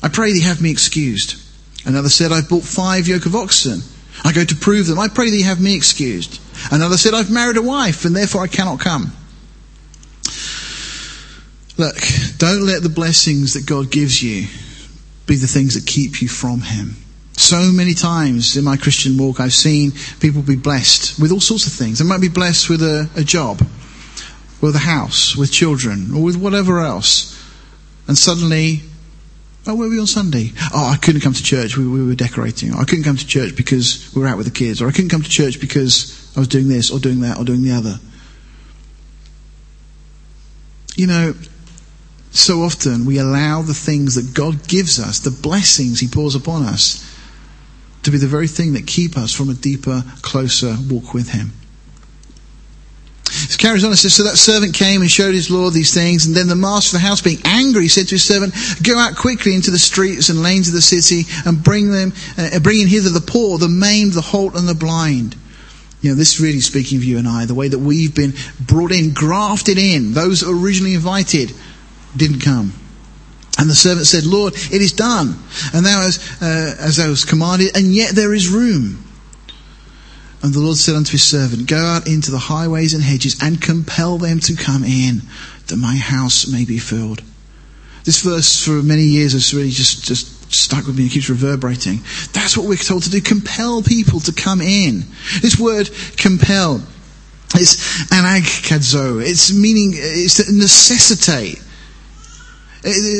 S1: I pray thee have me excused. Another said, I've bought five yoke of oxen. I go to prove them. I pray thee have me excused. Another said, I've married a wife, and therefore I cannot come. Look, don't let the blessings that God gives you be the things that keep you from Him. So many times in my Christian walk, I've seen people be blessed with all sorts of things. They might be blessed with a, a job, with a house, with children, or with whatever else. And suddenly Oh, where were we on Sunday? Oh, I couldn't come to church. We, we were decorating. I couldn't come to church because we were out with the kids. Or I couldn't come to church because I was doing this or doing that or doing the other. You know, so often we allow the things that God gives us, the blessings He pours upon us, to be the very thing that keep us from a deeper, closer walk with Him. It carries on and says, So that servant came and showed his Lord these things, and then the master of the house, being angry, said to his servant, Go out quickly into the streets and lanes of the city, and bring them, uh, bring in hither the poor, the maimed, the halt, and the blind. You know, this is really speaking of you and I, the way that we've been brought in, grafted in. Those originally invited didn't come. And the servant said, Lord, it is done. And thou as, uh, as thou was commanded, and yet there is room. And the Lord said unto his servant, Go out into the highways and hedges and compel them to come in, that my house may be filled. This verse for many years has really just, just stuck with me and keeps reverberating. That's what we're told to do. Compel people to come in. This word compel, it's anagkadzo. It's meaning, it's to necessitate.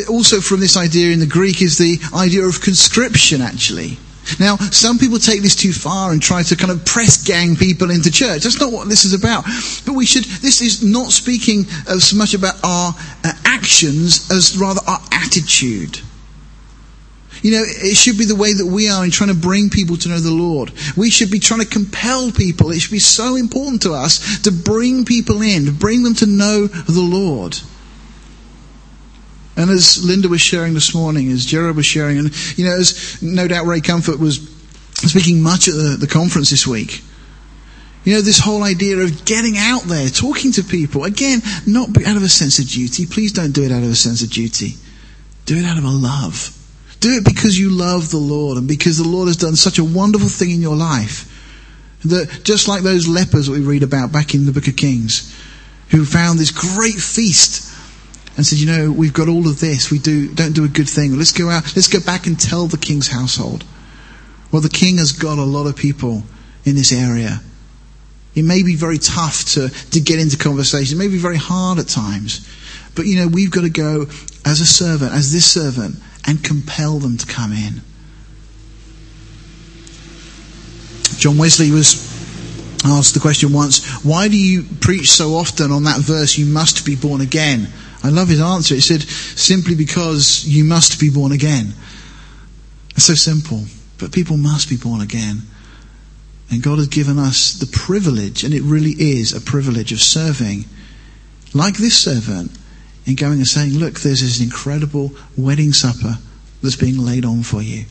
S1: also from this idea in the Greek is the idea of conscription actually. Now, some people take this too far and try to kind of press gang people into church. That's not what this is about. But we should, this is not speaking as much about our uh, actions as rather our attitude. You know, it should be the way that we are in trying to bring people to know the Lord. We should be trying to compel people. It should be so important to us to bring people in, to bring them to know the Lord. And as Linda was sharing this morning, as Jared was sharing, and you know, as no doubt Ray Comfort was speaking much at the, the conference this week. You know, this whole idea of getting out there, talking to people. Again, not out of a sense of duty. Please don't do it out of a sense of duty. Do it out of a love. Do it because you love the Lord and because the Lord has done such a wonderful thing in your life. That just like those lepers that we read about back in the book of Kings, who found this great feast and said, you know, we've got all of this. We do, don't do a good thing. Let's go out. Let's go back and tell the king's household. Well, the king has got a lot of people in this area. It may be very tough to, to get into conversation. It may be very hard at times. But you know, we've got to go as a servant, as this servant, and compel them to come in. John Wesley was asked the question once, why do you preach so often on that verse, you must be born again? I love his answer. He said, simply because you must be born again. It's so simple, but people must be born again. And God has given us the privilege, and it really is a privilege of serving, like this servant, in going and saying, Look, there's this incredible wedding supper that's being laid on for you.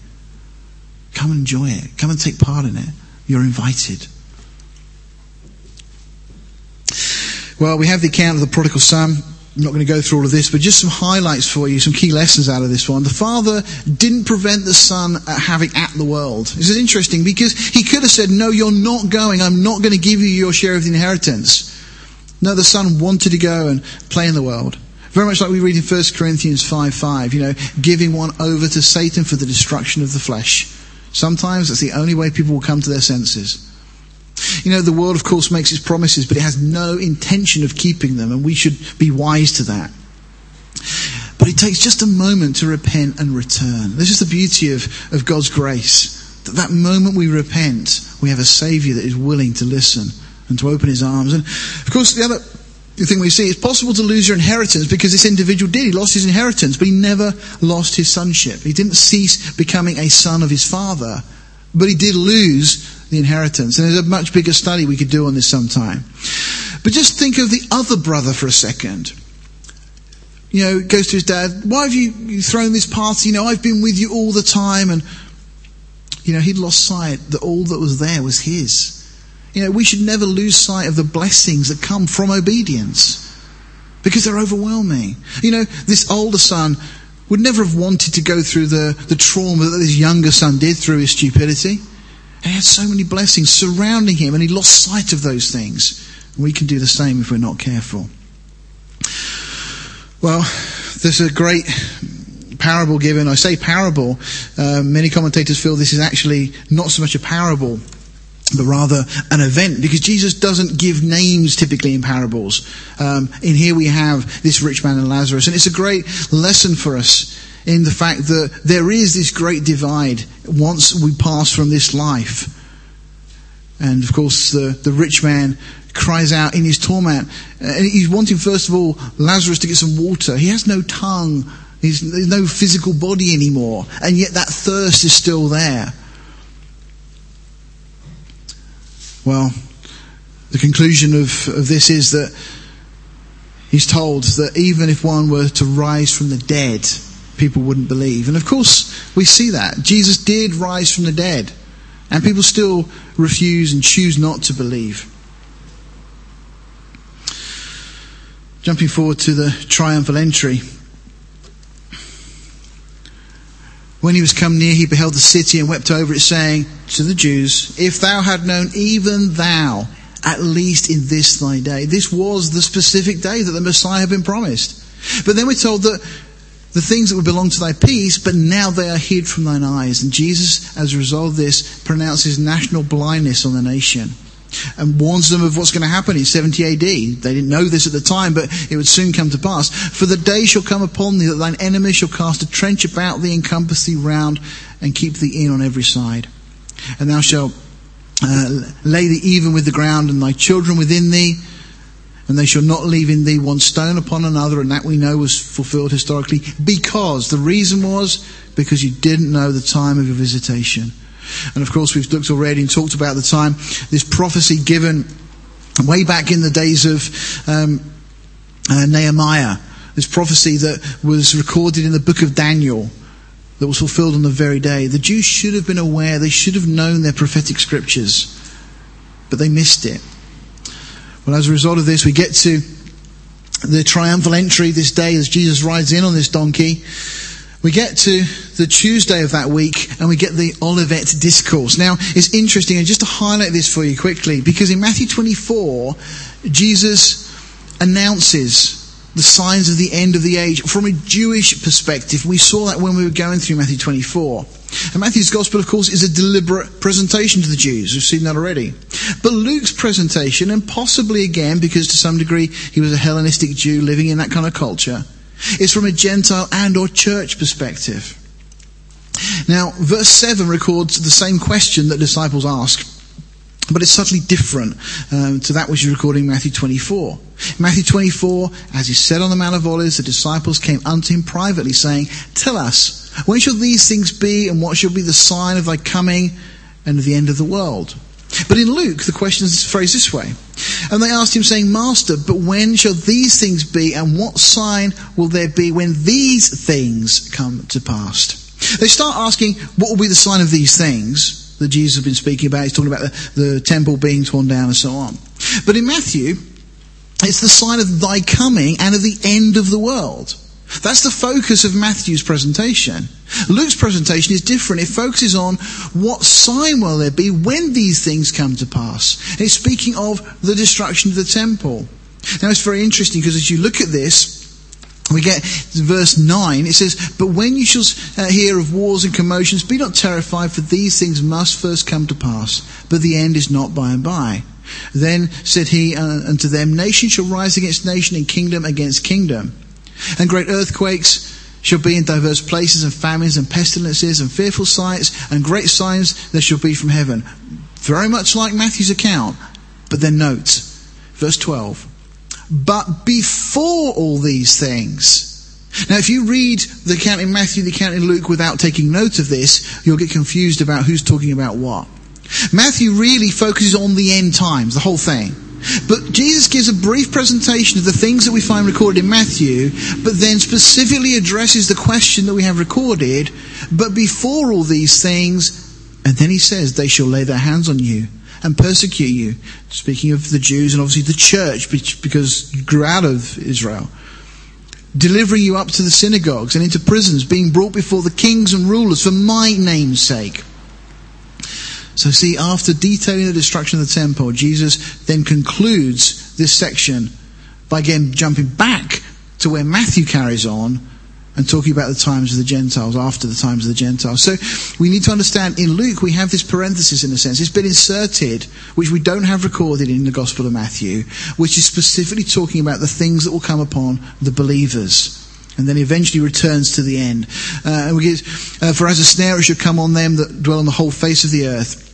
S1: Come and enjoy it. Come and take part in it. You're invited. Well, we have the account of the prodigal son. I'm not going to go through all of this, but just some highlights for you, some key lessons out of this one. The father didn't prevent the son uh, having at the world. This is interesting because he could have said, no, you're not going. I'm not going to give you your share of the inheritance. No, the son wanted to go and play in the world. Very much like we read in 1 Corinthians 5 5, you know, giving one over to Satan for the destruction of the flesh. Sometimes that's the only way people will come to their senses. You know, the world, of course, makes its promises, but it has no intention of keeping them, and we should be wise to that. But it takes just a moment to repent and return. This is the beauty of, of God's grace. That that moment we repent, we have a Saviour that is willing to listen and to open his arms. And of course, the other thing we see, it's possible to lose your inheritance because this individual did. He lost his inheritance, but he never lost his sonship. He didn't cease becoming a son of his father, but he did lose the inheritance. And there's a much bigger study we could do on this sometime. But just think of the other brother for a second. You know, goes to his dad, why have you thrown this party? You know, I've been with you all the time. And, you know, he'd lost sight that all that was there was his. You know, we should never lose sight of the blessings that come from obedience because they're overwhelming. You know, this older son would never have wanted to go through the, the trauma that this younger son did through his stupidity. He had so many blessings surrounding him, and he lost sight of those things. We can do the same if we're not careful. Well, there's a great parable given. I say parable. Uh, many commentators feel this is actually not so much a parable, but rather an event, because Jesus doesn't give names typically in parables. Um, in here we have this rich man and Lazarus, and it's a great lesson for us in the fact that there is this great divide once we pass from this life. And of course, the, the rich man cries out in his torment. And he's wanting, first of all, Lazarus to get some water. He has no tongue, he's, there's no physical body anymore. And yet that thirst is still there. Well, the conclusion of, of this is that he's told that even if one were to rise from the dead, people wouldn't believe. And of course, we see that. Jesus did rise from the dead, and people still refuse and choose not to believe. Jumping forward to the triumphal entry. When he was come near, he beheld the city and wept over it, saying to the Jews, If thou had known, even thou, at least in this thy day. This was the specific day that the Messiah had been promised. But then we're told that the things that would belong to thy peace, but now they are hid from thine eyes. And Jesus, as a result of this, pronounces national blindness on the nation and warns them of what's going to happen in 70 AD. They didn't know this at the time, but it would soon come to pass. For the day shall come upon thee that thine enemy shall cast a trench about thee, encompass thee round, and keep thee in on every side. And thou shalt uh, lay thee even with the ground, and thy children within thee and they shall not leave in thee one stone upon another, and that we know was fulfilled historically, because the reason was because you didn't know the time of your visitation. And of course, we've looked already and talked about the time, this prophecy given way back in the days of um, uh, Nehemiah, this prophecy that was recorded in the book of Daniel that was fulfilled on the very day. The Jews should have been aware, they should have known their prophetic scriptures, but they missed it. Well, as a result of this, we get to the triumphal entry this day as Jesus rides in on this donkey. We get to the Tuesday of that week and we get the Olivet Discourse. Now, it's interesting, and just to highlight this for you quickly, because in Matthew 24, Jesus announces the signs of the end of the age from a Jewish perspective. We saw that when we were going through Matthew 24. And Matthew's gospel, of course, is a deliberate presentation to the Jews. We've seen that already. But Luke's presentation, and possibly again, because to some degree he was a Hellenistic Jew living in that kind of culture, is from a Gentile and or church perspective. Now, verse 7 records the same question that disciples ask but it's subtly different um, to that which is recorded in Matthew 24. Matthew 24, as he said on the Mount of Olives, the disciples came unto him privately, saying, Tell us, when shall these things be, and what shall be the sign of thy coming and of the end of the world? But in Luke, the question is phrased this way. And they asked him, saying, Master, but when shall these things be, and what sign will there be when these things come to pass? They start asking, what will be the sign of these things? that Jesus has been speaking about. He's talking about the, the temple being torn down and so on. But in Matthew, it's the sign of thy coming and of the end of the world. That's the focus of Matthew's presentation. Luke's presentation is different. It focuses on what sign will there be when these things come to pass. it's speaking of the destruction of the temple. Now it's very interesting because as you look at this, we get verse 9, it says, But when you shall uh, hear of wars and commotions, be not terrified, for these things must first come to pass, but the end is not by and by. Then said he uh, unto them, Nation shall rise against nation, and kingdom against kingdom. And great earthquakes shall be in diverse places, and famines, and pestilences, and fearful sights, and great signs there shall be from heaven. Very much like Matthew's account, but then note, verse 12. But before all these things, now, if you read the account in Matthew, the account in Luke without taking note of this, you'll get confused about who's talking about what. Matthew really focuses on the end times, the whole thing. But Jesus gives a brief presentation of the things that we find recorded in Matthew, but then specifically addresses the question that we have recorded, but before all these things, and then he says, they shall lay their hands on you and persecute you. Speaking of the Jews and obviously the church, because you grew out of Israel. Delivering you up to the synagogues and into prisons, being brought before the kings and rulers for my name's sake. So see, after detailing the destruction of the temple, Jesus then concludes this section by again jumping back to where Matthew carries on and talking about the times of the Gentiles after the times of the Gentiles. So we need to understand in Luke we have this parenthesis in a sense. It's been inserted, which we don't have recorded in the Gospel of Matthew, which is specifically talking about the things that will come upon the believers. And then eventually returns to the end. Uh, get, uh, for as a snare it shall come on them that dwell on the whole face of the earth.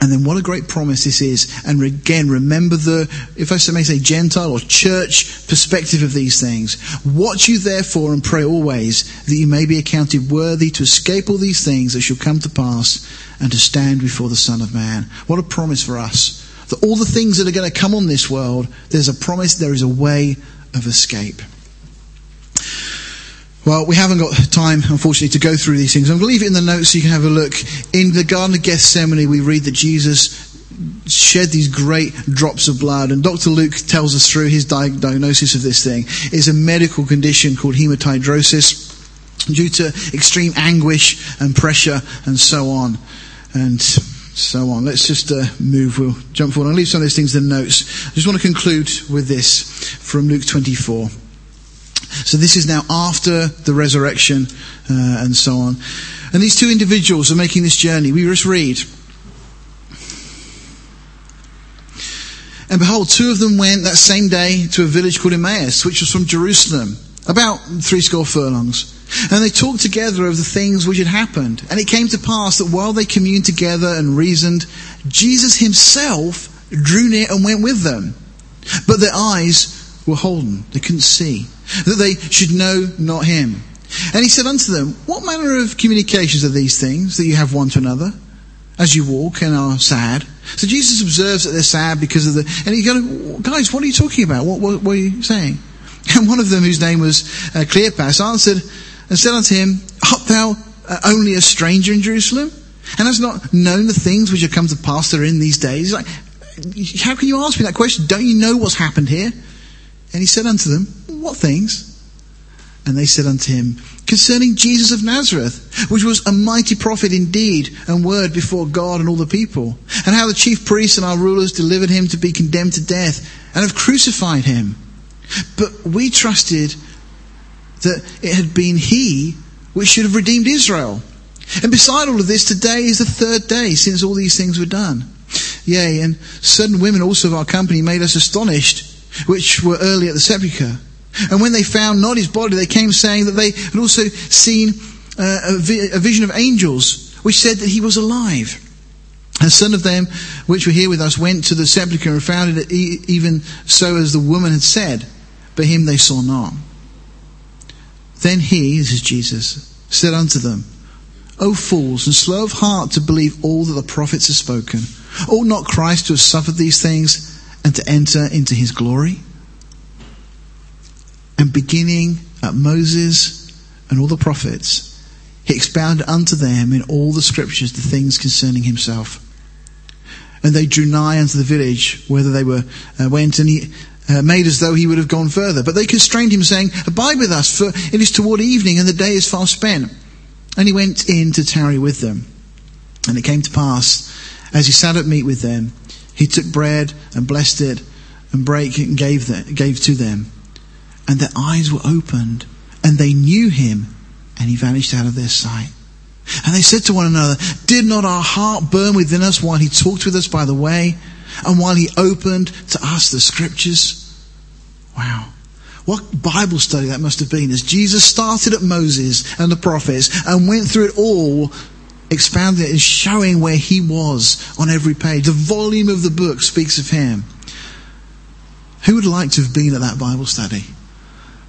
S1: And then what a great promise this is. And again, remember the, if I may say, Gentile or church perspective of these things. Watch you therefore and pray always that you may be accounted worthy to escape all these things that shall come to pass and to stand before the Son of Man. What a promise for us. That all the things that are going to come on this world, there's a promise, there is a way of escape. Well, we haven't got time, unfortunately, to go through these things. I'm going to leave it in the notes so you can have a look. In the Garden of Gethsemane, we read that Jesus shed these great drops of blood. And Dr. Luke tells us through his diagnosis of this thing It's a medical condition called hematidrosis due to extreme anguish and pressure and so on. And so on. Let's just uh, move. We'll jump forward. I'll leave some of those things in the notes. I just want to conclude with this from Luke 24. So this is now after the resurrection uh, and so on. And these two individuals are making this journey. We just read. And behold, two of them went that same day to a village called Emmaus, which was from Jerusalem, about three score furlongs. And they talked together of the things which had happened. And it came to pass that while they communed together and reasoned, Jesus himself drew near and went with them. but their eyes were holden, they couldn't see, that they should know not him. And he said unto them, What manner of communications are these things that you have one to another as you walk and are sad? So Jesus observes that they're sad because of the, and he goes, guys, what are you talking about? What, what, what, are you saying? And one of them, whose name was uh, Cleopas, answered and said unto him, Art thou uh, only a stranger in Jerusalem? And hast not known the things which have come to pass there in these days? Like, how can you ask me that question? Don't you know what's happened here? And he said unto them, What things? And they said unto him, Concerning Jesus of Nazareth, which was a mighty prophet indeed and word before God and all the people, and how the chief priests and our rulers delivered him to be condemned to death and have crucified him. But we trusted that it had been he which should have redeemed Israel. And beside all of this, today is the third day since all these things were done. Yea, and certain women also of our company made us astonished, which were early at the sepulchre. And when they found not his body, they came saying that they had also seen uh, a, vi- a vision of angels, which said that he was alive. And some of them which were here with us went to the sepulchre and found it even so as the woman had said, but him they saw not. Then he, this is Jesus, said unto them, O fools, and slow of heart to believe all that the prophets have spoken. Ought not Christ to have suffered these things and to enter into his glory? And beginning at Moses and all the prophets, he expounded unto them in all the scriptures the things concerning himself. And they drew nigh unto the village whither they were uh, went, and he uh, made as though he would have gone further. But they constrained him, saying, Abide with us, for it is toward evening, and the day is far spent. And he went in to tarry with them. And it came to pass, as he sat at meat with them, he took bread and blessed it, and brake it and gave, them, gave to them and their eyes were opened, and they knew him, and he vanished out of their sight. And they said to one another, Did not our heart burn within us while he talked with us by the way, and while he opened to us the scriptures? Wow. What Bible study that must have been as Jesus started at Moses and the prophets and went through it all, expounding it and showing where he was on every page. The volume of the book speaks of him. Who would like to have been at that Bible study?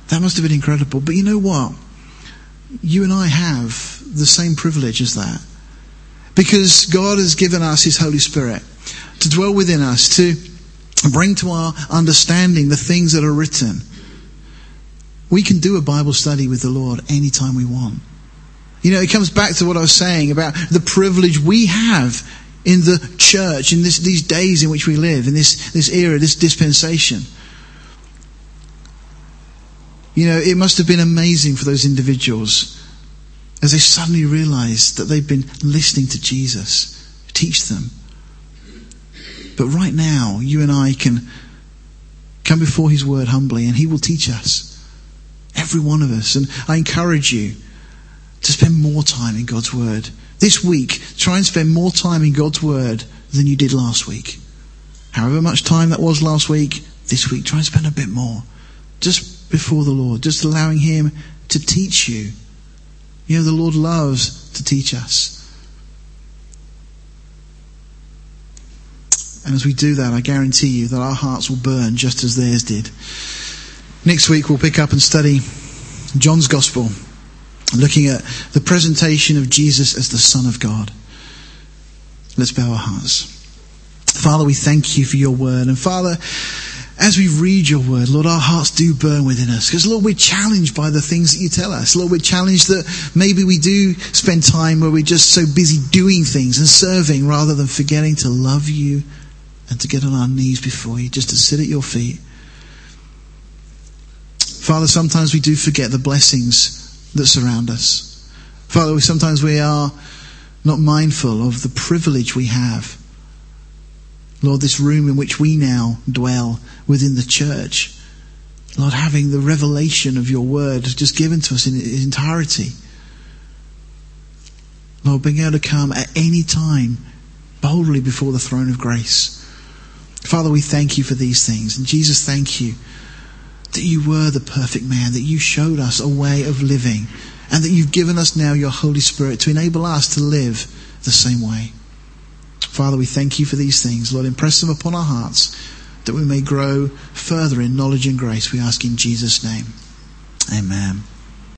S1: That must have been incredible. But you know what? You and I have the same privilege as that. Because God has given us His Holy Spirit to dwell within us, to bring to our understanding the things that are written. We can do a Bible study with the Lord anytime we want. You know, it comes back to what I was saying about the privilege we have in the church in this, these days in which we live, in this, this era, this dispensation. You know, it must have been amazing for those individuals as they suddenly realized that they've been listening to Jesus teach them. But right now, you and I can come before His Word humbly and He will teach us. Every one of us. And I encourage you to spend more time in God's Word. This week, try and spend more time in God's Word than you did last week. However much time that was last week, this week, try and spend a bit more. Just before the Lord, just allowing Him to teach you. You know, the Lord loves to teach us. And as we do that, I guarantee you that our hearts will burn just as theirs did. Next week, we'll pick up and study John's Gospel, looking at the presentation of Jesus as the Son of God. Let's bow our hearts. Father, we thank you for your word. And Father, as we read your word, Lord, our hearts do burn within us. Because, Lord, we're challenged by the things that you tell us. Lord, we're challenged that maybe we do spend time where we're just so busy doing things and serving rather than forgetting to love you and to get on our knees before you, just to sit at your feet. Father, sometimes we do forget the blessings that surround us. Father, sometimes we are not mindful of the privilege we have Lord, this room in which we now dwell within the church. Lord, having the revelation of your word just given to us in its entirety. Lord, being able to come at any time boldly before the throne of grace. Father, we thank you for these things. And Jesus, thank you that you were the perfect man, that you showed us a way of living, and that you've given us now your Holy Spirit to enable us to live the same way. Father, we thank you for these things. Lord, impress them upon our hearts that we may grow further in knowledge and grace. We ask in Jesus' name. Amen.